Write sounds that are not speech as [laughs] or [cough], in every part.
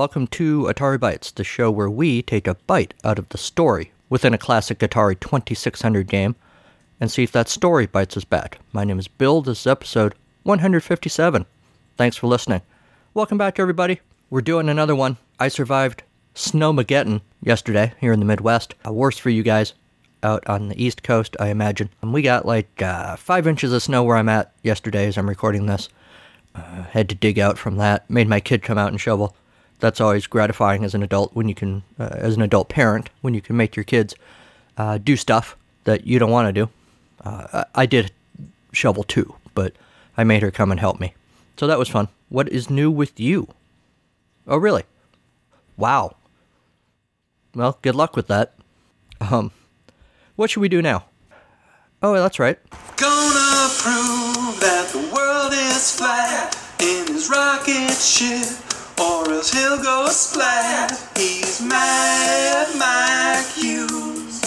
Welcome to Atari Bytes, the show where we take a bite out of the story within a classic Atari 2600 game and see if that story bites us back. My name is Bill. This is episode 157. Thanks for listening. Welcome back, everybody. We're doing another one. I survived Snowmageddon yesterday here in the Midwest. Uh, worse for you guys out on the East Coast, I imagine. And we got like uh, five inches of snow where I'm at yesterday as I'm recording this. Uh, had to dig out from that. Made my kid come out and shovel. That's always gratifying as an adult when you can, uh, as an adult parent, when you can make your kids uh, do stuff that you don't want to do. Uh, I did shovel too, but I made her come and help me. So that was fun. What is new with you? Oh, really? Wow. Well, good luck with that. Um, what should we do now? Oh, that's right. Gonna prove that the world is flat in his rocket ship, or else he'll go splat. He's Mad Mike Hughes.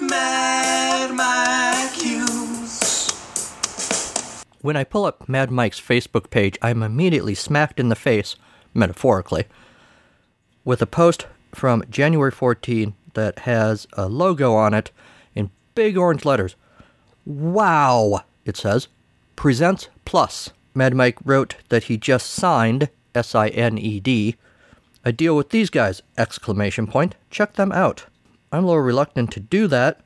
Mad Mike Hughes. When I pull up Mad Mike's Facebook page, I'm immediately smacked in the face, metaphorically, with a post from January 14 that has a logo on it in big orange letters. Wow, it says. Presents Plus. Mad Mike wrote that he just signed, S I N E D, a deal with these guys! Exclamation point. Check them out. I'm a little reluctant to do that,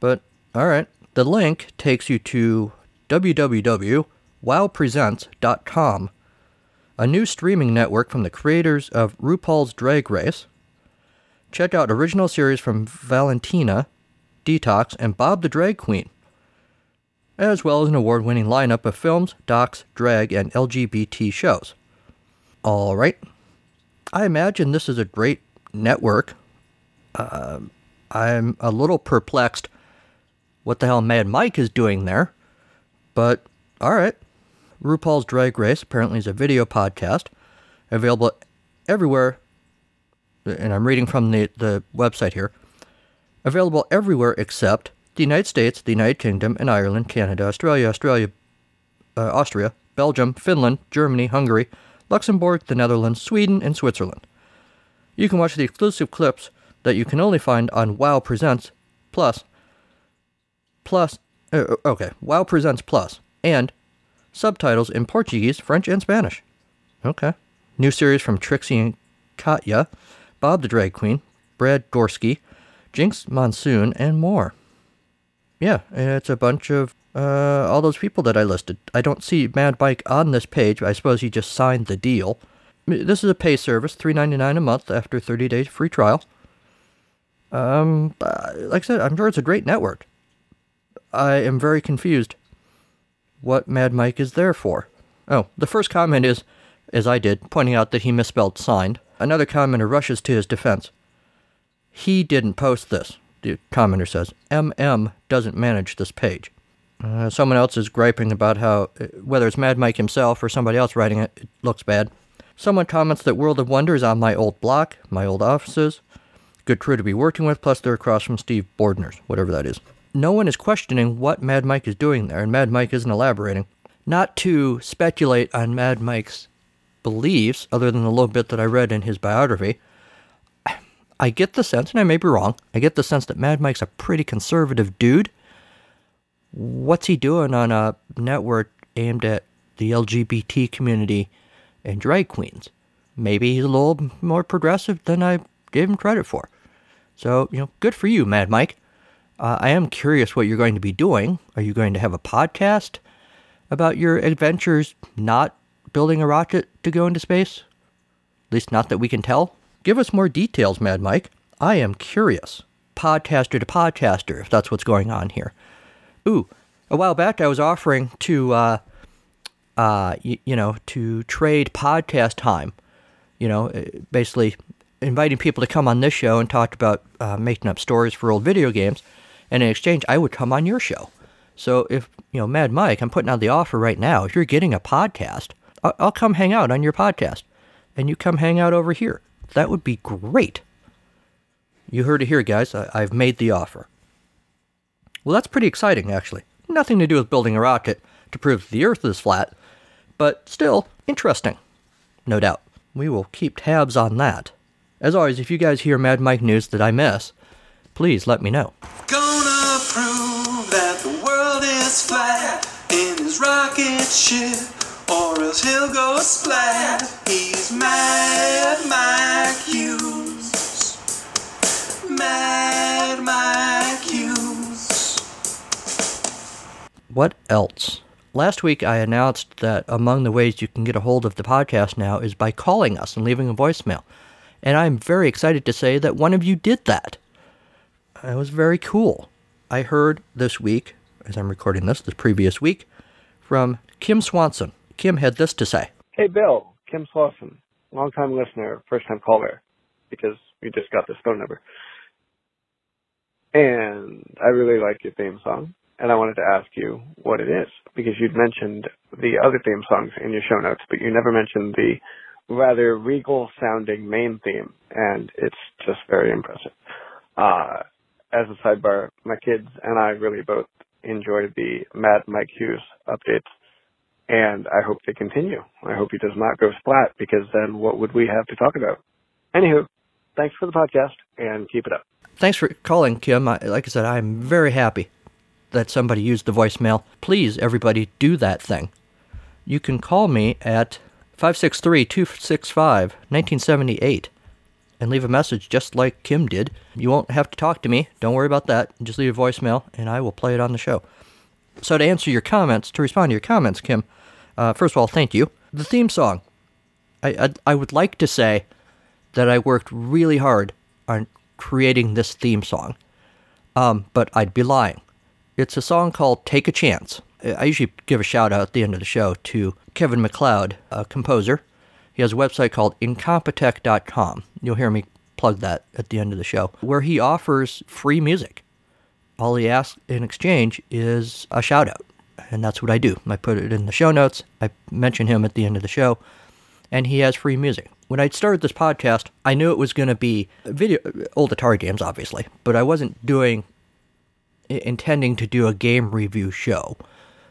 but alright. The link takes you to www.wowpresents.com, a new streaming network from the creators of RuPaul's Drag Race. Check out original series from Valentina, Detox, and Bob the Drag Queen, as well as an award winning lineup of films, docs, drag, and LGBT shows. Alright. I imagine this is a great network. Uh, I'm a little perplexed what the hell Mad Mike is doing there, but alright. RuPaul's Drag Race apparently is a video podcast available everywhere, and I'm reading from the, the website here. Available everywhere except the United States, the United Kingdom, and Ireland, Canada, Australia, Australia, uh, Austria, Belgium, Finland, Germany, Hungary, Luxembourg, the Netherlands, Sweden, and Switzerland. You can watch the exclusive clips that you can only find on WoW Presents Plus, plus, uh, okay, WoW Presents Plus, and subtitles in Portuguese, French, and Spanish. Okay. New series from Trixie and Katya, Bob the Drag Queen, Brad Gorsky, Jinkx Monsoon, and more. Yeah, it's a bunch of uh, all those people that I listed. I don't see Mad Mike on this page. I suppose he just signed the deal. This is a pay service, three ninety nine a month after thirty days free trial. Um, like I said, I'm sure it's a great network. I am very confused. What Mad Mike is there for? Oh, the first comment is, as I did, pointing out that he misspelled signed. Another commenter rushes to his defense. He didn't post this, the commenter says. MM doesn't manage this page. Uh, someone else is griping about how, uh, whether it's Mad Mike himself or somebody else writing it, it looks bad. Someone comments that World of Wonder is on my old block, my old offices. Good crew to be working with, plus they're across from Steve Bordner's, whatever that is. No one is questioning what Mad Mike is doing there, and Mad Mike isn't elaborating. Not to speculate on Mad Mike's beliefs, other than the little bit that I read in his biography, I get the sense, and I may be wrong, I get the sense that Mad Mike's a pretty conservative dude. What's he doing on a network aimed at the LGBT community and drag queens? Maybe he's a little more progressive than I gave him credit for. So, you know, good for you, Mad Mike. Uh, I am curious what you're going to be doing. Are you going to have a podcast about your adventures not building a rocket to go into space? At least, not that we can tell. Give us more details, Mad Mike. I am curious. Podcaster to podcaster, if that's what's going on here. Ooh, a while back I was offering to, uh, uh, y- you know, to trade podcast time. You know, uh, basically inviting people to come on this show and talk about uh, making up stories for old video games, and in exchange, I would come on your show. So if you know, Mad Mike, I'm putting out the offer right now. If you're getting a podcast, I'll, I'll come hang out on your podcast, and you come hang out over here. That would be great. You heard it here, guys. I, I've made the offer. Well, that's pretty exciting, actually. Nothing to do with building a rocket to prove the Earth is flat, but still interesting, no doubt. We will keep tabs on that. As always, if you guys hear Mad Mike news that I miss, please let me know. Gonna prove that the world is flat in his rocket ship, or else he'll go splat. He's Mad Mike Hughes. Mad Mike Hughes. What else? Last week I announced that among the ways you can get a hold of the podcast now is by calling us and leaving a voicemail. And I'm very excited to say that one of you did that. It was very cool. I heard this week, as I'm recording this, this previous week, from Kim Swanson. Kim had this to say. Hey, Bill, Kim Slauson, long-time listener, first-time caller, because we just got this phone number. And I really like your theme song, and I wanted to ask you what it is, because you'd mentioned the other theme songs in your show notes, but you never mentioned the rather regal-sounding main theme, and it's just very impressive. Uh, as a sidebar, my kids and I really both enjoy the Mad Mike Hughes updates and I hope they continue. I hope he does not go splat because then what would we have to talk about? Anywho, thanks for the podcast and keep it up. Thanks for calling, Kim. I, like I said, I'm very happy that somebody used the voicemail. Please, everybody, do that thing. You can call me at 563 265 1978 and leave a message just like Kim did. You won't have to talk to me. Don't worry about that. Just leave a voicemail and I will play it on the show. So, to answer your comments, to respond to your comments, Kim, uh, first of all, thank you. The theme song. I, I, I would like to say that I worked really hard on creating this theme song, um, but I'd be lying. It's a song called Take a Chance. I usually give a shout out at the end of the show to Kevin MacLeod, a composer. He has a website called Incompetech.com. You'll hear me plug that at the end of the show, where he offers free music. All he asks in exchange is a shout out, and that's what I do. I put it in the show notes, I mention him at the end of the show, and he has free music. When I started this podcast, I knew it was going to be video, old Atari games, obviously, but I wasn't doing, intending to do a game review show.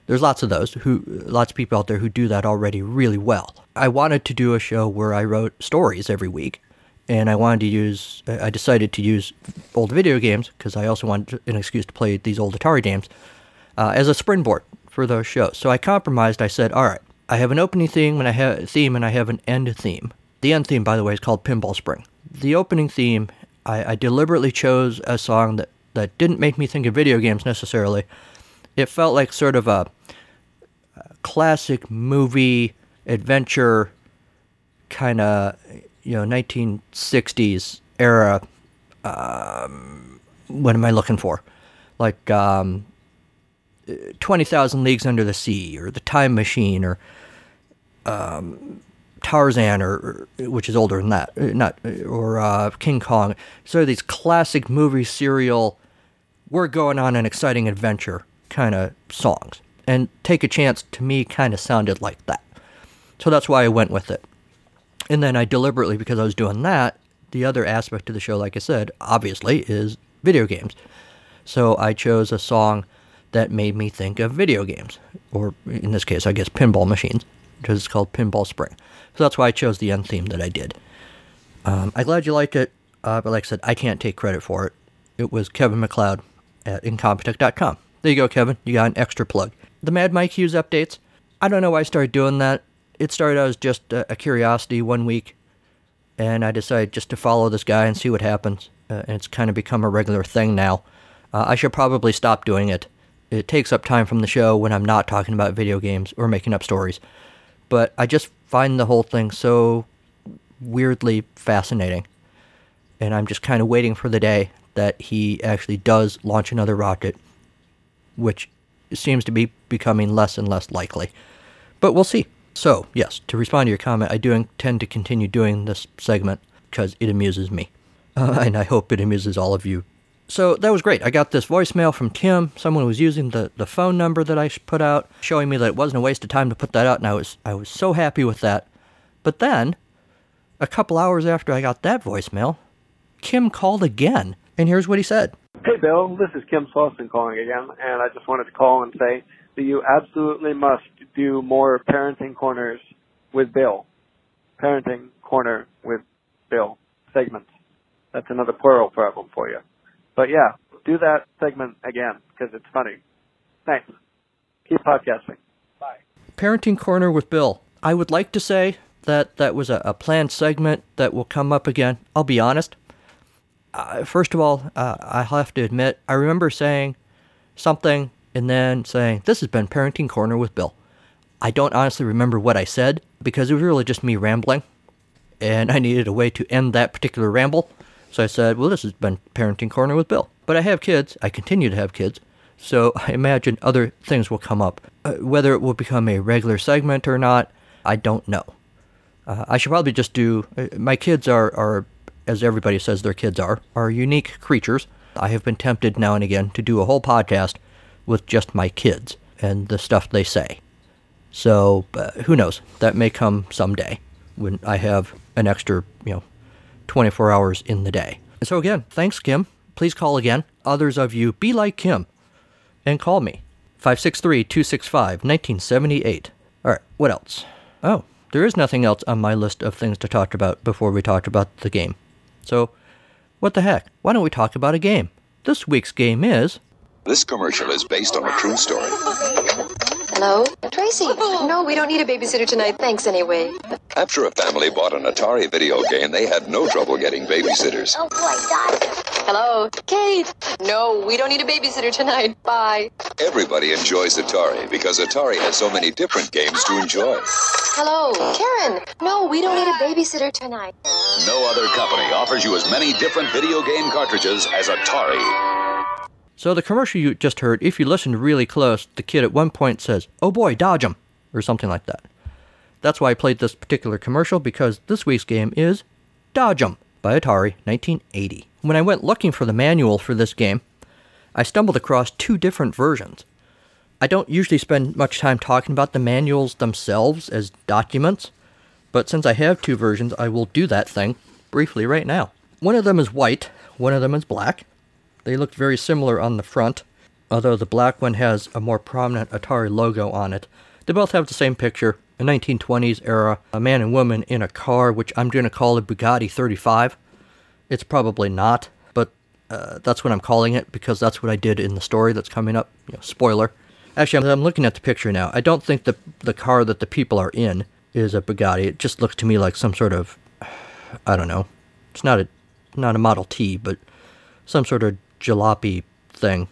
There's lots of those who, lots of people out there who do that already really well. I wanted to do a show where I wrote stories every week, and I wanted to use, I decided to use old video games because I also wanted an excuse to play these old Atari games uh, as a springboard for those shows. So I compromised. I said, all right, I have an opening theme and I have a theme and I have an end theme. The end theme, by the way, is called Pinball Spring. The opening theme, I, I deliberately chose a song that, that didn't make me think of video games necessarily. It felt like sort of a, a classic movie adventure kind of you know 1960s era um, what am i looking for like um, 20,000 Leagues Under the Sea or The Time Machine or um, Tarzan or, or, which is older than that not or uh, King Kong. So these classic movie serial we're going on an exciting adventure kind of songs. And Take a Chance to me kind of sounded like that. So that's why I went with it. And then I deliberately, because I was doing that, the other aspect of the show, like I said, obviously, is video games. So I chose a song that made me think of video games, or in this case, I guess pinball machines, because it's called Pinball Spring. So that's why I chose the end theme that I did. Um, I'm glad you liked it, uh, but like I said, I can't take credit for it. It was Kevin MacLeod at Incompetech.com. There you go, Kevin. You got an extra plug. The Mad Mike Hughes updates. I don't know why I started doing that it started out as just a, a, curiosity one week, and I decided just to follow this guy and see what happens. Uh, and it's kind of become a regular thing now. Uh, I should probably stop doing it. It takes up time from the show when I'm not talking about video games or making up stories. But I just find the whole thing so weirdly fascinating. And I'm just kind of waiting for the day that he actually does launch another rocket, which seems to be becoming less and less likely. But we'll see. So, yes, to respond to your comment, I do intend to continue doing this segment because it amuses me. Uh, [laughs] and I hope it amuses all of you. So that was great. I got this voicemail from Tim. Someone was using the, the phone number that I put out, showing me that it wasn't a waste of time to put that out, and I was I was so happy with that. But then, a couple hours after I got that voicemail, Kim called again, and here's what he said. Hey Bill, this is Kim Slauson calling again, and I just wanted to call and say that you absolutely must do more parenting corners with Bill. parenting corner with Bill segments. That's another plural problem for you. But yeah, do that segment again because it's funny. Thanks. Keep podcasting. Bye. Parenting Corner with Bill. I would like to say that that was a, a planned segment that will come up again. I'll be honest. Uh, first of all, uh, I have to admit, I remember saying something and then saying, This has been Parenting Corner with Bill. I don't honestly remember what I said because it was really just me rambling, and I needed a way to end that particular ramble. So I said, Well, this has been Parenting Corner with Bill. But I have kids, I continue to have kids, so [laughs] I imagine other things will come up. Uh, whether it will become a regular segment or not, I don't know. Uh, I should probably just do. Uh, my kids are, are, as everybody says their kids are, are unique creatures. I have been tempted now and again to do a whole podcast with just my kids and the stuff they say. So uh, who knows? That may come someday when I have an extra, you know, 24 hours in the day. And so again, thanks, Kim. Please call again. Others of you, be like Kim and call me. 563 265 1978. All right, what else? Oh, there is nothing else on my list of things to talk about before we talk about the game. So, what the heck? Why don't we talk about a game? This week's game is. This commercial is based on a true story. Hello? Tracy. Oh. No, we don't need a babysitter tonight. Thanks anyway. After a family bought an Atari video game, they had no trouble getting babysitters. Oh boy, God. Hello? Kate. No, we don't need a babysitter tonight. Bye. Everybody enjoys Atari because Atari has so many different games to enjoy. Hello? Karen. No, we don't need a babysitter tonight. No other company offers you as many different video game cartridges as Atari. So the commercial you just heard, if you listened really close, the kid at one point says, "Oh boy, dodge him," or something like that. That's why I played this particular commercial because this week's game is Dodge 'em by Atari 1980. When I went looking for the manual for this game, I stumbled across two different versions. I don't usually spend much time talking about the manuals themselves as documents, but since I have two versions, I will do that thing briefly right now. One of them is white, one of them is black. They look very similar on the front, although the black one has a more prominent Atari logo on it. They both have the same picture, a 1920s era, a man and woman in a car, which I'm going to call a Bugatti 35. It's probably not, but uh, that's what I'm calling it because that's what I did in the story that's coming up. You know, spoiler. Actually, I'm, I'm looking at the picture now. I don't think the the car that the people are in is a Bugatti. It just looks to me like some sort of, [sighs] I don't know. It's not a not a Model T, but some sort of jalopy thing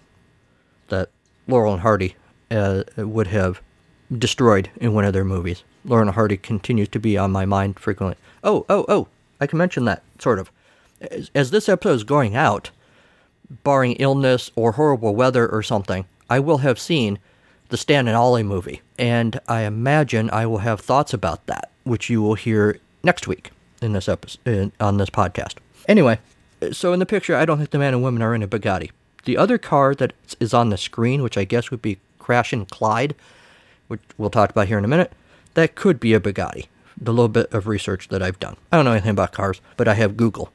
that Laurel and Hardy uh, would have destroyed in one of their movies. Laurel and Hardy continues to be on my mind frequently. Oh, oh, oh! I can mention that sort of. As, as this episode is going out, barring illness or horrible weather or something, I will have seen the Stan and Ollie movie, and I imagine I will have thoughts about that, which you will hear next week in this episode on this podcast. Anyway, so in the picture, I don't think the man and woman are in a Bugatti. The other car that is on the screen, which I guess would be Crash and Clyde, which we'll talk about here in a minute, that could be a Bugatti. The little bit of research that I've done. I don't know anything about cars, but I have Google.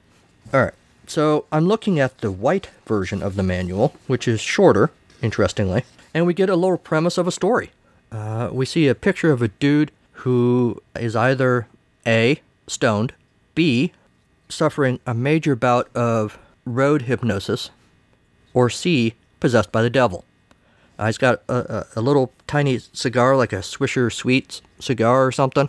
All right. So I'm looking at the white version of the manual, which is shorter, interestingly, and we get a little premise of a story. Uh, we see a picture of a dude who is either A, stoned, B, suffering a major bout of road hypnosis, or C, possessed by the devil. Uh, he's got a, a, a, little tiny cigar, like a Swisher Sweets cigar or something.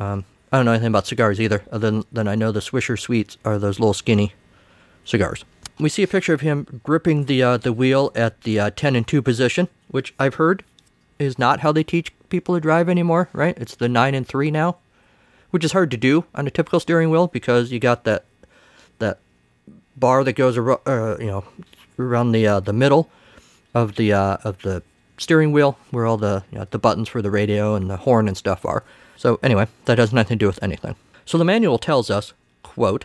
Um, I don't know anything about cigars either, other than, than I know the Swisher Sweets are those little skinny cigars. We see a picture of him gripping the uh, the wheel at the uh, 10 and 2 position, which I've heard is not how they teach people to drive anymore, right? It's the 9 and 3 now which is hard to do on a typical steering wheel because you got that that bar that goes around, uh, you know around the uh, the middle of the uh, of the steering wheel where all the you know, the buttons for the radio and the horn and stuff are. So anyway, that has nothing to do with anything. So the manual tells us, quote,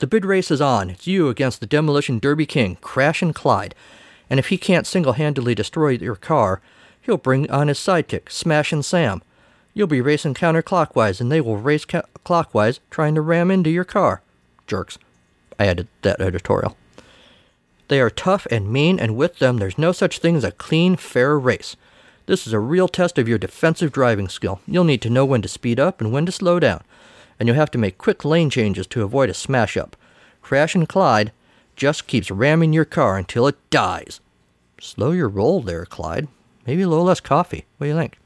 "The bid race is on. It's you against the demolition derby king, Crash and Clyde. And if he can't single-handedly destroy your car, he'll bring on his sidekick, Smashin' Sam." You'll be racing counterclockwise, and they will race ca- clockwise, trying to ram into your car. Jerks. I added that editorial. They are tough and mean, and with them, there's no such thing as a clean, fair race. This is a real test of your defensive driving skill. You'll need to know when to speed up and when to slow down. and you'll have to make quick lane changes to avoid a smash up. Crash and Clyde just keeps ramming your car until it dies. Slow your roll there, Clyde. Maybe a little less coffee. What do you think?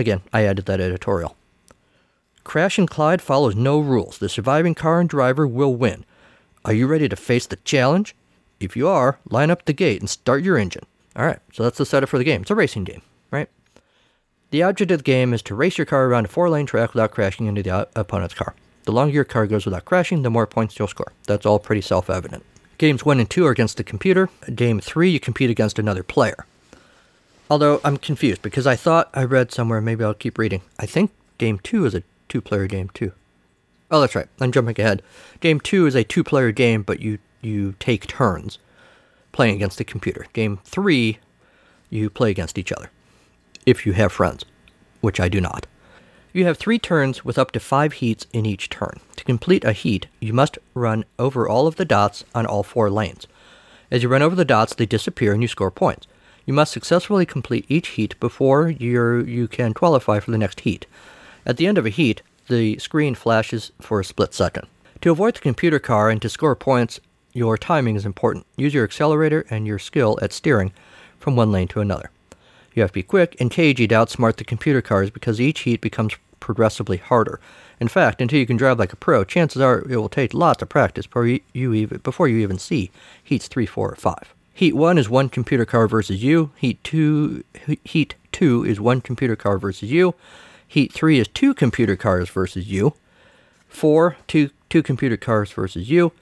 Again, I added that editorial. Crash and Clyde follows no rules. The surviving car and driver will win. Are you ready to face the challenge? If you are, line up the gate and start your engine. All right, so that's the setup for the game. It's a racing game, right? The object of the game is to race your car around a four lane track without crashing into the opponent's car. The longer your car goes without crashing, the more points you'll score. That's all pretty self evident. Games 1 and 2 are against the computer. Game 3, you compete against another player. Although I'm confused because I thought I read somewhere, maybe I'll keep reading. I think Game 2 is a two player game too. Oh, that's right. I'm jumping ahead. Game 2 is a two player game, but you, you take turns playing against the computer. Game 3, you play against each other. If you have friends, which I do not. You have three turns with up to five heats in each turn. To complete a heat, you must run over all of the dots on all four lanes. As you run over the dots, they disappear and you score points. You must successfully complete each heat before you you can qualify for the next heat. At the end of a heat, the screen flashes for a split second. To avoid the computer car and to score points, your timing is important. Use your accelerator and your skill at steering from one lane to another. You have to be quick and cagey to outsmart the computer cars because each heat becomes progressively harder. In fact, until you can drive like a pro, chances are it will take lots of practice before you, even, before you even see heats 3, 4, or 5. Heat 1 is one computer car versus you. Heat 2, heat 2 is one computer car versus you. Heat 3 is two computer cars versus you. 4, two, two computer cars versus you.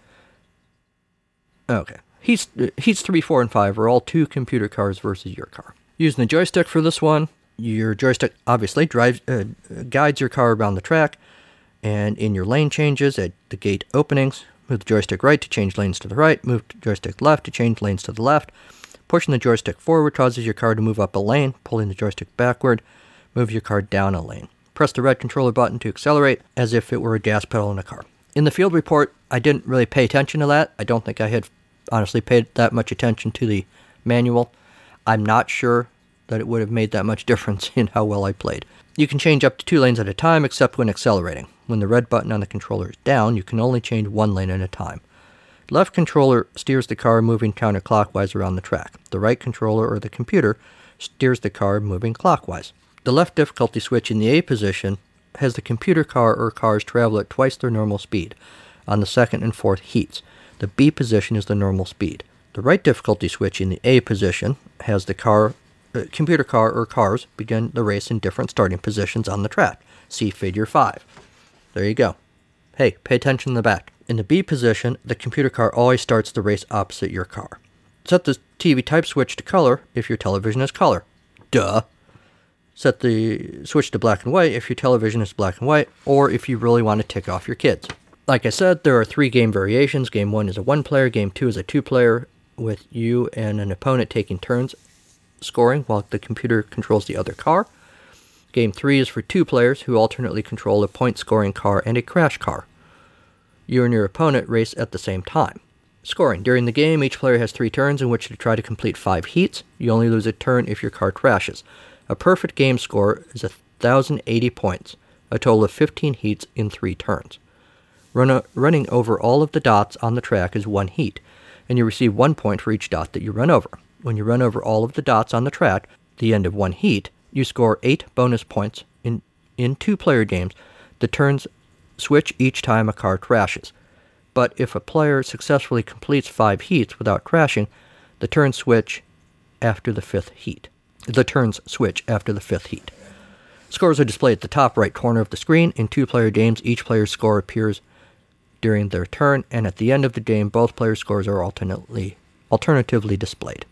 Okay. Heats, heats 3, 4, and 5 are all two computer cars versus your car. Using the joystick for this one, your joystick obviously drives uh, guides your car around the track, and in your lane changes at the gate openings, move the joystick right to change lanes to the right, move the joystick left to change lanes to the left. Pushing the joystick forward causes your car to move up a lane, pulling the joystick backward, move your car down a lane. Press the red controller button to accelerate as if it were a gas pedal in a car. In the field report, I didn't really pay attention to that. I don't think I had honestly paid that much attention to the manual. I'm not sure that it would have made that much difference [laughs] in how well I played. You can change up to two lanes at a time except when accelerating. When the red button on the controller is down, you can only change one lane at a time. Left controller steers the car moving counterclockwise around the track. The right controller or the computer steers the car moving clockwise. The left difficulty switch in the A position has the computer car or cars travel at twice their normal speed on the second and fourth heats. The B position is the normal speed. The right difficulty switch in the A position has the car, uh, computer car or cars begin the race in different starting positions on the track. See Figure 5. There you go. Hey, pay attention in the back. In the B position, the computer car always starts the race opposite your car. Set the TV type switch to color if your television is color. Duh. Set the switch to black and white if your television is black and white, or if you really want to tick off your kids. Like I said, there are three game variations. Game one is a one player, game two is a two player, with you and an opponent taking turns scoring while the computer controls the other car. Game three is for two players who alternately control a point scoring car and a crash car. You and your opponent race at the same time. Scoring. During the game, each player has three turns in which to try to complete five heats. You only lose a turn if your car crashes. A perfect game score is 1,080 points, a total of 15 heats in three turns. Run running over all of the dots on the track is one heat, and you receive one point for each dot that you run over. When you run over all of the dots on the track, the end of one heat, you score eight bonus points. In, in two player games, the turns switch each time a car crashes. But if a player successfully completes five heats without crashing, the turns switch after the fifth heat. The turns switch after the fifth heat. Scores are displayed at the top right corner of the screen. In two player games, each player's score appears during their turn, and at the end of the game, both players' scores are alternately, alternatively displayed.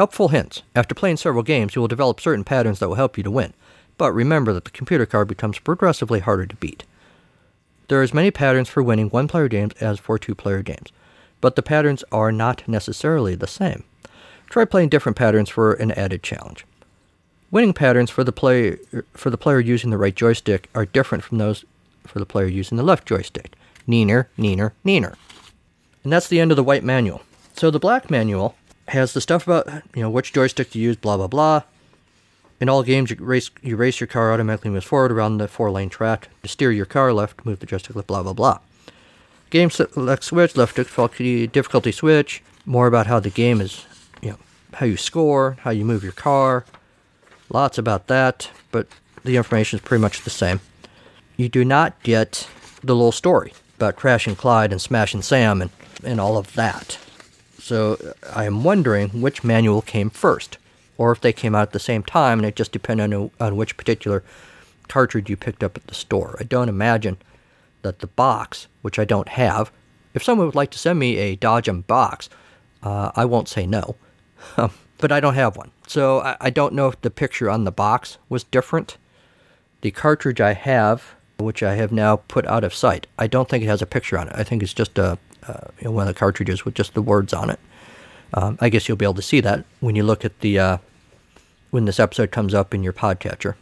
Helpful hints. After playing several games, you will develop certain patterns that will help you to win, but remember that the computer card becomes progressively harder to beat. There are as many patterns for winning one player games as for two player games, but the patterns are not necessarily the same. Try playing different patterns for an added challenge. Winning patterns for the player for the player using the right joystick are different from those for the player using the left joystick neener, neener, neener. And that's the end of the white manual. So the black manual has the stuff about, you know, which joystick to use, blah, blah, blah. In all games, you race, you race your car automatically moves forward around the four lane track. To steer your car left, move the joystick left, blah, blah, blah. Game select switch, left difficulty, difficulty switch. More about how the game is, you know, how you score, how you move your car. Lots about that, but the information is pretty much the same. You do not get the little story about crashing Clyde and smashing Sam and, and all of that. So I am wondering which manual came first, or if they came out at the same time and it just depended on, on which particular cartridge you picked up at the store. I don't imagine that the box, which I don't have, if someone would like to send me a Dodgem box, uh, I won't say no. [laughs] but I don't have one. So I, I don't know if the picture on the box was different. The cartridge I have, which I have now put out of sight, I don't think it has a picture on it. I think it's just a uh, one of the cartridges with just the words on it. Um, I guess you'll be able to see that when you look at the uh, when this episode comes up in your podcatcher.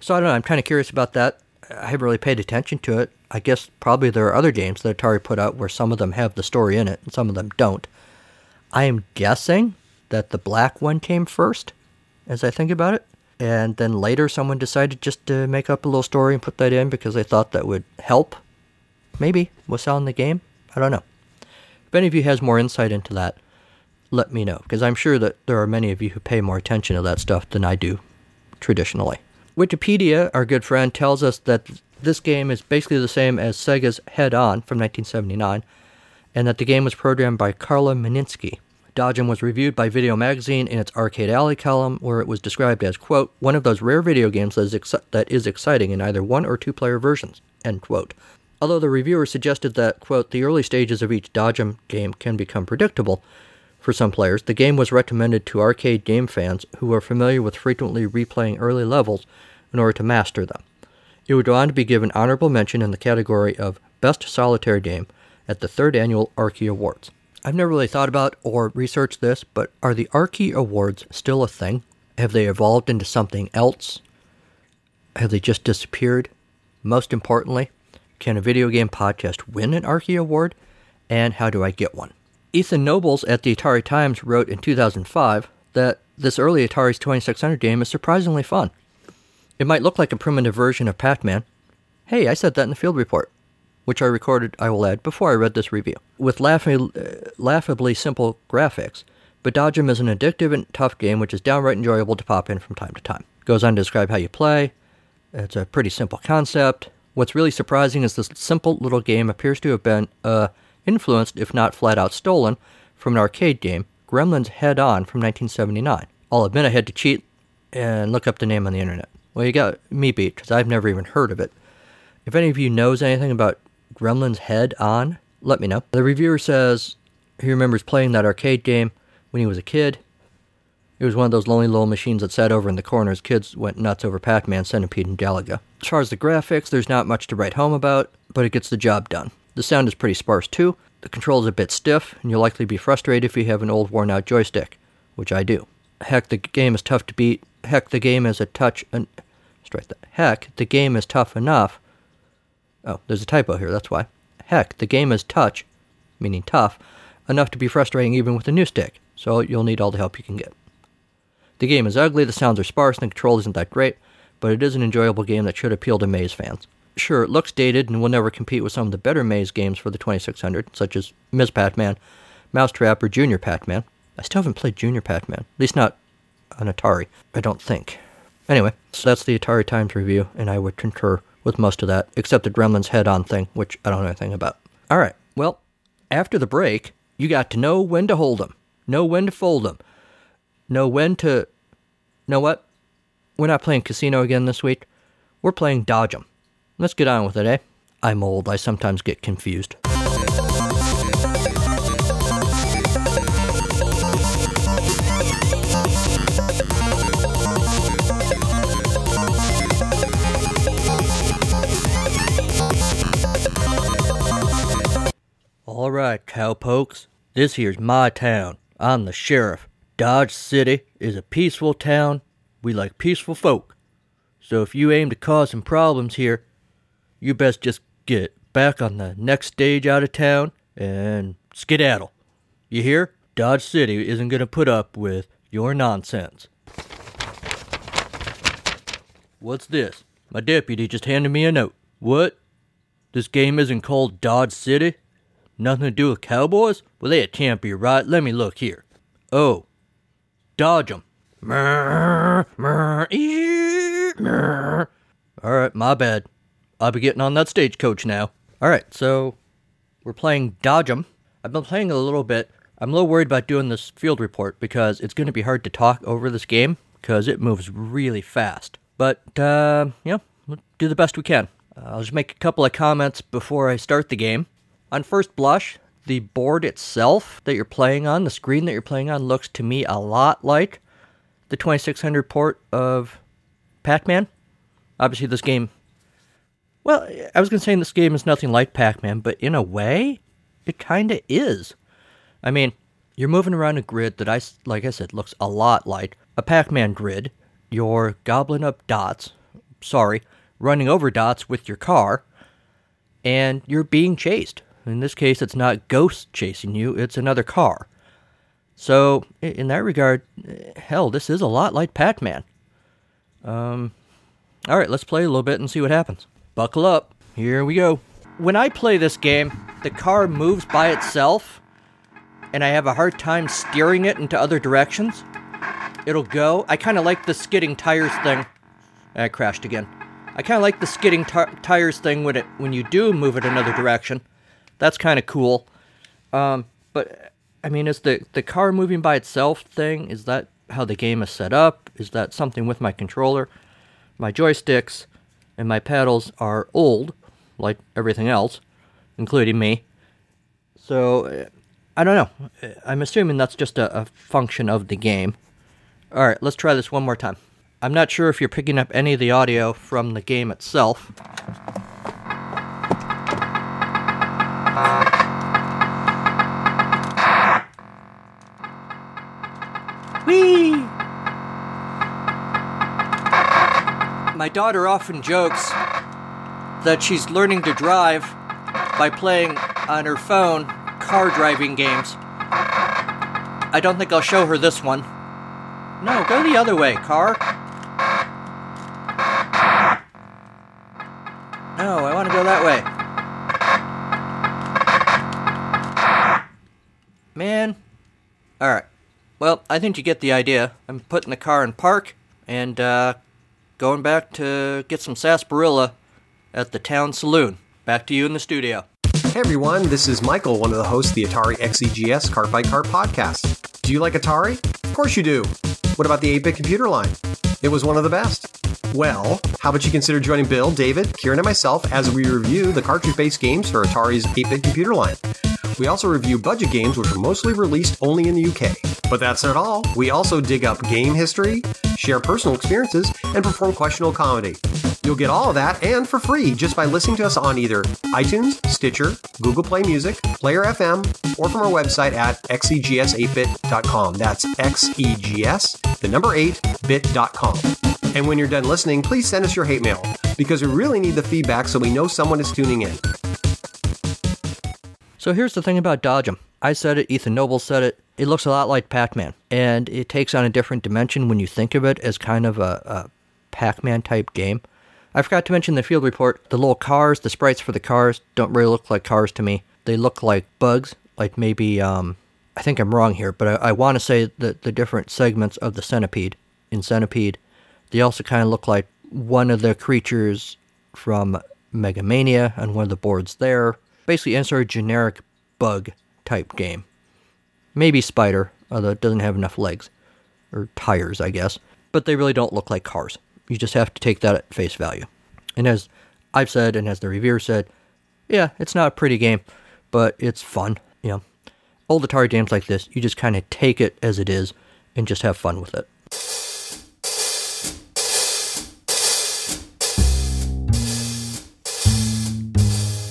So I don't know. I'm kind of curious about that. I haven't really paid attention to it. I guess probably there are other games that Atari put out where some of them have the story in it and some of them don't. I am guessing that the black one came first, as I think about it. And then later someone decided just to make up a little story and put that in because they thought that would help. Maybe was selling the game. I don't know. Any of you has more insight into that, let me know because I'm sure that there are many of you who pay more attention to that stuff than I do traditionally. Wikipedia, our good friend, tells us that this game is basically the same as Sega's Head On from 1979, and that the game was programmed by Carla Meninsky. Dodgem was reviewed by Video Magazine in its Arcade Alley column, where it was described as, quote, one of those rare video games that is, that is exciting in either one or two player versions, end quote. Although the reviewer suggested that, quote, the early stages of each Dodgem game can become predictable for some players, the game was recommended to arcade game fans who are familiar with frequently replaying early levels in order to master them. It would go on to be given honorable mention in the category of Best Solitaire Game at the third annual Arkie Awards. I've never really thought about or researched this, but are the Arkie Awards still a thing? Have they evolved into something else? Have they just disappeared? Most importantly, can a video game podcast win an Arkie Award? And how do I get one? Ethan Nobles at the Atari Times wrote in 2005 that this early Atari's 2600 game is surprisingly fun. It might look like a primitive version of Pac Man. Hey, I said that in the field report, which I recorded, I will add, before I read this review. With laughably, uh, laughably simple graphics, but Dodgem is an addictive and tough game which is downright enjoyable to pop in from time to time. Goes on to describe how you play. It's a pretty simple concept. What's really surprising is this simple little game appears to have been uh, influenced, if not flat out stolen, from an arcade game, Gremlins Head On from 1979. I'll admit I had to cheat and look up the name on the internet. Well, you got me beat because I've never even heard of it. If any of you knows anything about Gremlins Head On, let me know. The reviewer says he remembers playing that arcade game when he was a kid. It was one of those lonely little machines that sat over in the corner as kids went nuts over Pac Man, Centipede, and Galaga. As far as the graphics, there's not much to write home about, but it gets the job done. The sound is pretty sparse too. The control is a bit stiff, and you'll likely be frustrated if you have an old worn out joystick, which I do. Heck, the game is tough to beat. Heck, the game is a touch. An- strike that. Heck, the game is tough enough. Oh, there's a typo here, that's why. Heck, the game is touch, meaning tough, enough to be frustrating even with a new stick, so you'll need all the help you can get. The game is ugly, the sounds are sparse, and the control isn't that great, but it is an enjoyable game that should appeal to Maze fans. Sure, it looks dated and will never compete with some of the better Maze games for the 2600, such as Ms. Pac-Man, Mousetrap, or Junior Pac-Man. I still haven't played Junior Pac-Man, at least not on Atari, I don't think. Anyway, so that's the Atari Times review, and I would concur with most of that, except the Gremlins head-on thing, which I don't know anything about. All right, well, after the break, you got to know when to hold 'em, know when to fold 'em, know when to. Know what? We're not playing casino again this week. We're playing Dodge 'em. Let's get on with it, eh? I'm old. I sometimes get confused. All right, cowpokes. This here's my town. I'm the sheriff. Dodge City is a peaceful town. We like peaceful folk. So if you aim to cause some problems here, you best just get back on the next stage out of town and skedaddle. You hear? Dodge City isn't going to put up with your nonsense. What's this? My deputy just handed me a note. What? This game isn't called Dodge City? Nothing to do with cowboys? Well, that can't be right. Let me look here. Oh. Dodge 'em. Alright, my bad. I'll be getting on that stagecoach now. Alright, so we're playing Dodge 'em. I've been playing a little bit. I'm a little worried about doing this field report because it's going to be hard to talk over this game because it moves really fast. But, uh, we'll do the best we can. I'll just make a couple of comments before I start the game. On first blush, the board itself that you're playing on, the screen that you're playing on, looks to me a lot like the 2600 port of Pac Man. Obviously, this game. Well, I was going to say this game is nothing like Pac Man, but in a way, it kind of is. I mean, you're moving around a grid that I, like I said, looks a lot like a Pac Man grid. You're gobbling up dots, sorry, running over dots with your car, and you're being chased. In this case, it's not ghosts chasing you, it's another car. So, in that regard, hell, this is a lot like Pac Man. Um, all right, let's play a little bit and see what happens. Buckle up. Here we go. When I play this game, the car moves by itself, and I have a hard time steering it into other directions. It'll go. I kind of like the skidding tires thing. I crashed again. I kind of like the skidding ti- tires thing when it when you do move it another direction. That's kind of cool. Um, but I mean, is the the car moving by itself thing? Is that how the game is set up? Is that something with my controller? My joysticks and my pedals are old, like everything else, including me. So I don't know. I'm assuming that's just a, a function of the game. All right, let's try this one more time. I'm not sure if you're picking up any of the audio from the game itself. Whee! My daughter often jokes that she's learning to drive by playing on her phone car driving games. I don't think I'll show her this one. No, go the other way, car. No, I want to go that way. Well, I think you get the idea. I'm putting the car in park and uh, going back to get some sarsaparilla at the town saloon. Back to you in the studio. Hey everyone, this is Michael, one of the hosts of the Atari XEGS Cart by Cart podcast. Do you like Atari? Of course you do. What about the 8 bit computer line? It was one of the best. Well, how about you consider joining Bill, David, Kieran, and myself as we review the cartridge based games for Atari's 8 bit computer line? We also review budget games which are mostly released only in the UK. But that's not all. We also dig up game history, share personal experiences, and perform questionable comedy. You'll get all of that and for free just by listening to us on either iTunes, Stitcher, Google Play Music, Player FM, or from our website at E xegs8bit.com. That's xegs, the number 8, bit.com. And when you're done listening, please send us your hate mail because we really need the feedback so we know someone is tuning in. So here's the thing about Dodge 'em. I said it, Ethan Noble said it. It looks a lot like Pac Man, and it takes on a different dimension when you think of it as kind of a, a Pac Man type game. I forgot to mention the field report. The little cars, the sprites for the cars, don't really look like cars to me. They look like bugs, like maybe, um, I think I'm wrong here, but I, I want to say that the different segments of the centipede in Centipede, they also kind of look like one of the creatures from Megamania on one of the boards there. Basically, sort of generic bug type game. Maybe spider, although it doesn't have enough legs. Or tires, I guess. But they really don't look like cars. You just have to take that at face value. And as I've said, and as the reviewer said, yeah, it's not a pretty game, but it's fun. You know, old Atari games like this, you just kind of take it as it is and just have fun with it.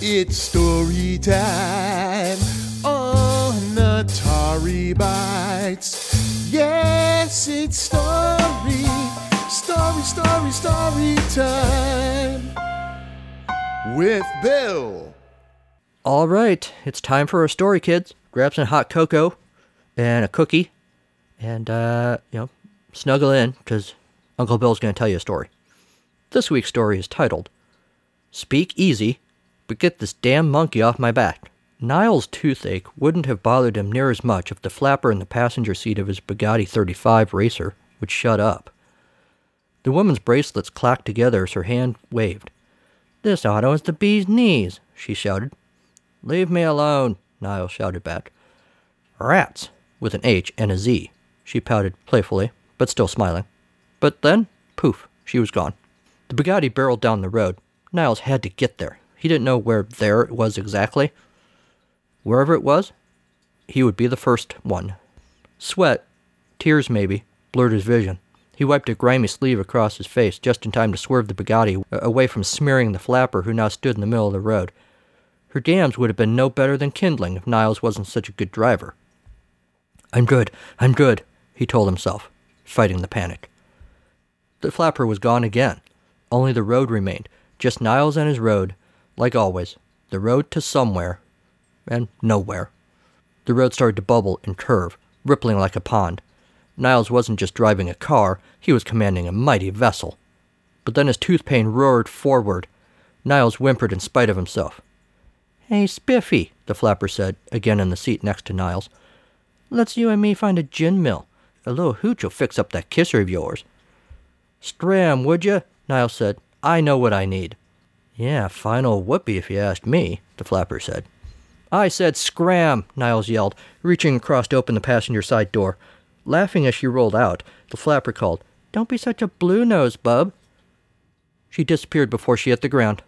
It's story time Atari Bytes. Yes, it's story, story, story, story time with Bill. All right, it's time for a story, kids. Grab some hot cocoa and a cookie, and uh, you know, snuggle in because Uncle Bill's going to tell you a story. This week's story is titled Speak Easy, but get this damn monkey off my back. Niles' toothache wouldn't have bothered him near as much if the flapper in the passenger seat of his Bugatti 35 racer would shut up. The woman's bracelets clacked together as her hand waved. This auto is the bee's knees, she shouted. Leave me alone, Niles shouted back. Rats, with an H and a Z, she pouted playfully, but still smiling. But then, poof, she was gone. The Bugatti barreled down the road. Niles had to get there. He didn't know where there was exactly. Wherever it was, he would be the first one. Sweat, tears maybe, blurred his vision. He wiped a grimy sleeve across his face just in time to swerve the Bugatti away from smearing the flapper who now stood in the middle of the road. Her dams would have been no better than kindling if Niles wasn't such a good driver. I'm good, I'm good, he told himself, fighting the panic. The flapper was gone again. Only the road remained, just Niles and his road, like always, the road to somewhere and nowhere. The road started to bubble and curve, rippling like a pond. Niles wasn't just driving a car, he was commanding a mighty vessel. But then his tooth pain roared forward. Niles whimpered in spite of himself. Hey, Spiffy, the flapper said, again in the seat next to Niles. Let's you and me find a gin mill. A little hooch will fix up that kisser of yours. Stram, would you? Niles said. I know what I need. Yeah, fine old whoopee if you asked me, the flapper said. I said scram, Niles yelled, reaching across to open the passenger side door. Laughing as she rolled out, the flapper called, Don't be such a blue nose, bub. She disappeared before she hit the ground.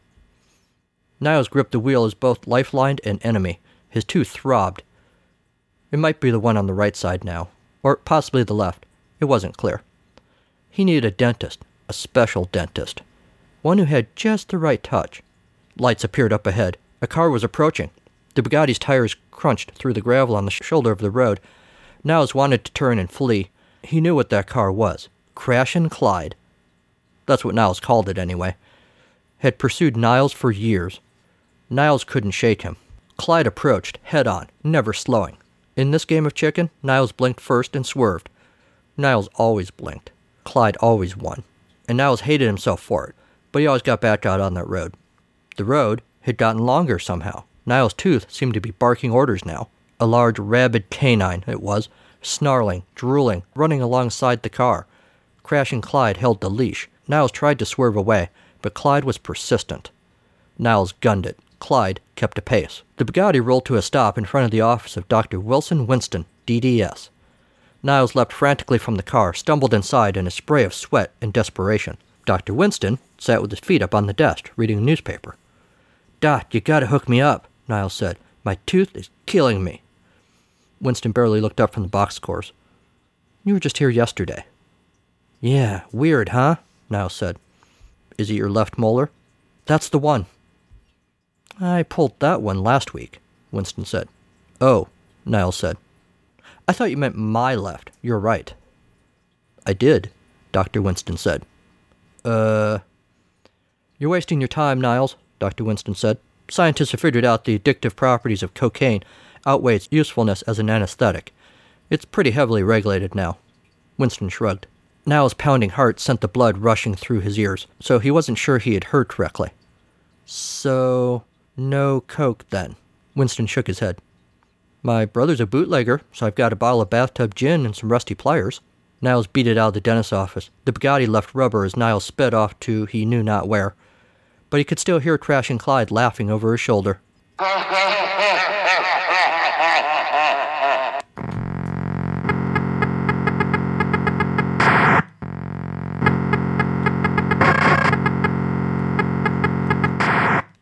Niles gripped the wheel as both lifeline and enemy. His tooth throbbed. It might be the one on the right side now, or possibly the left. It wasn't clear. He needed a dentist, a special dentist, one who had just the right touch. Lights appeared up ahead. A car was approaching. The Bugatti's tires crunched through the gravel on the shoulder of the road. Niles wanted to turn and flee. He knew what that car was Crash and Clyde. That's what Niles called it, anyway. Had pursued Niles for years. Niles couldn't shake him. Clyde approached, head on, never slowing. In this game of chicken, Niles blinked first and swerved. Niles always blinked. Clyde always won. And Niles hated himself for it, but he always got back out on that road. The road had gotten longer somehow. Niles' tooth seemed to be barking orders now. A large, rabid canine, it was, snarling, drooling, running alongside the car. Crash and Clyde held the leash. Niles tried to swerve away, but Clyde was persistent. Niles gunned it. Clyde kept a pace. The Bugatti rolled to a stop in front of the office of Dr. Wilson Winston, DDS. Niles leapt frantically from the car, stumbled inside in a spray of sweat and desperation. Dr. Winston sat with his feet up on the desk, reading a newspaper. Doc, you gotta hook me up, Niles said. My tooth is killing me. Winston barely looked up from the box scores. You were just here yesterday. Yeah, weird, huh? Niles said. Is it your left molar? That's the one. I pulled that one last week, Winston said. Oh, Niles said. I thought you meant my left. You're right. I did, Dr. Winston said. Uh. You're wasting your time, Niles, Dr. Winston said. Scientists have figured out the addictive properties of cocaine outweigh its usefulness as an anesthetic. It's pretty heavily regulated now. Winston shrugged. Niles' pounding heart sent the blood rushing through his ears, so he wasn't sure he had heard correctly. So, no coke then? Winston shook his head. My brother's a bootlegger, so I've got a bottle of bathtub gin and some rusty pliers. Niles beat it out of the dentist's office. The Bugatti left rubber as Niles sped off to he knew not where. But he could still hear Crash and Clyde laughing over his shoulder.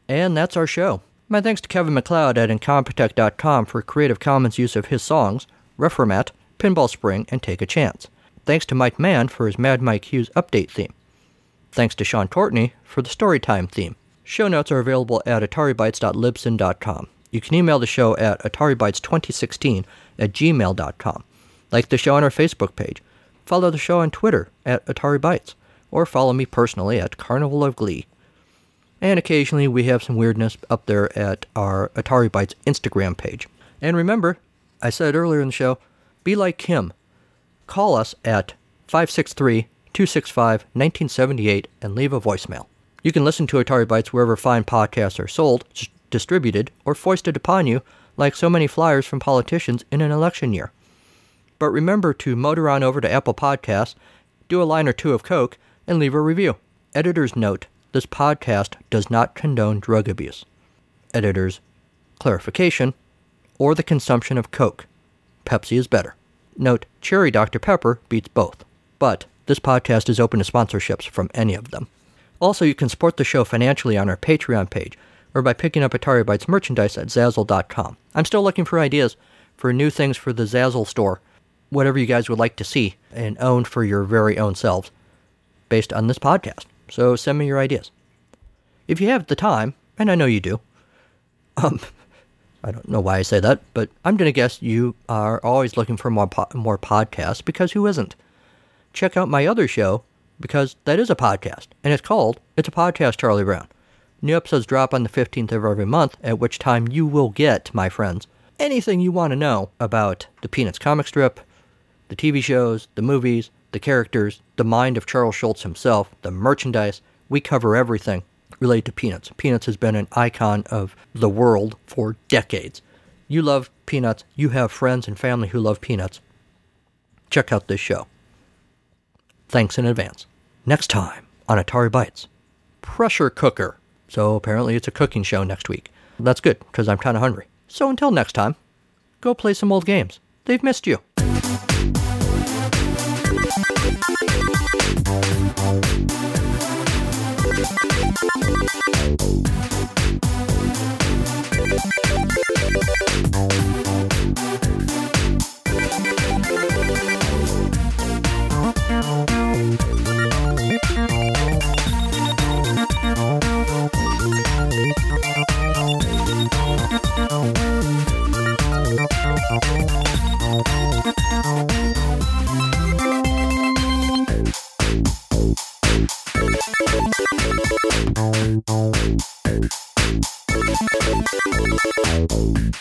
And that's our show. My thanks to Kevin MacLeod at Incompetech.com for Creative Commons use of his songs, Reformat, Pinball Spring, and Take a Chance. Thanks to Mike Mann for his Mad Mike Hughes update theme. Thanks to Sean Tortney for the Storytime theme. Show notes are available at ataribytes.libsyn.com. You can email the show at ataribytes2016 at gmail.com. Like the show on our Facebook page. Follow the show on Twitter at ataribytes. Or follow me personally at Carnival of Glee. And occasionally we have some weirdness up there at our Atari Bytes Instagram page. And remember, I said earlier in the show, be like him. Call us at 563 265 1978 and leave a voicemail. You can listen to Atari Bytes wherever fine podcasts are sold, s- distributed, or foisted upon you like so many flyers from politicians in an election year. But remember to motor on over to Apple Podcasts, do a line or two of Coke, and leave a review. Editor's note this podcast does not condone drug abuse. Editor's clarification or the consumption of Coke. Pepsi is better. Note Cherry Dr. Pepper beats both, but this podcast is open to sponsorships from any of them. Also, you can support the show financially on our Patreon page or by picking up Atari Bytes merchandise at Zazzle.com. I'm still looking for ideas for new things for the Zazzle store, whatever you guys would like to see and own for your very own selves based on this podcast. So send me your ideas. If you have the time, and I know you do, [laughs] um, I don't know why I say that, but I'm going to guess you are always looking for more po- more podcasts because who isn't? Check out my other show because that is a podcast, and it's called It's a Podcast, Charlie Brown. New episodes drop on the 15th of every month, at which time you will get, my friends, anything you want to know about the Peanuts comic strip, the TV shows, the movies, the characters, the mind of Charles Schulz himself, the merchandise. We cover everything related to Peanuts. Peanuts has been an icon of the world for decades. You love Peanuts, you have friends and family who love Peanuts. Check out this show. Thanks in advance. Next time on Atari Bytes, pressure cooker. So apparently it's a cooking show next week. That's good, because I'm kind of hungry. So until next time, go play some old games. They've missed you.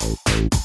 Okay.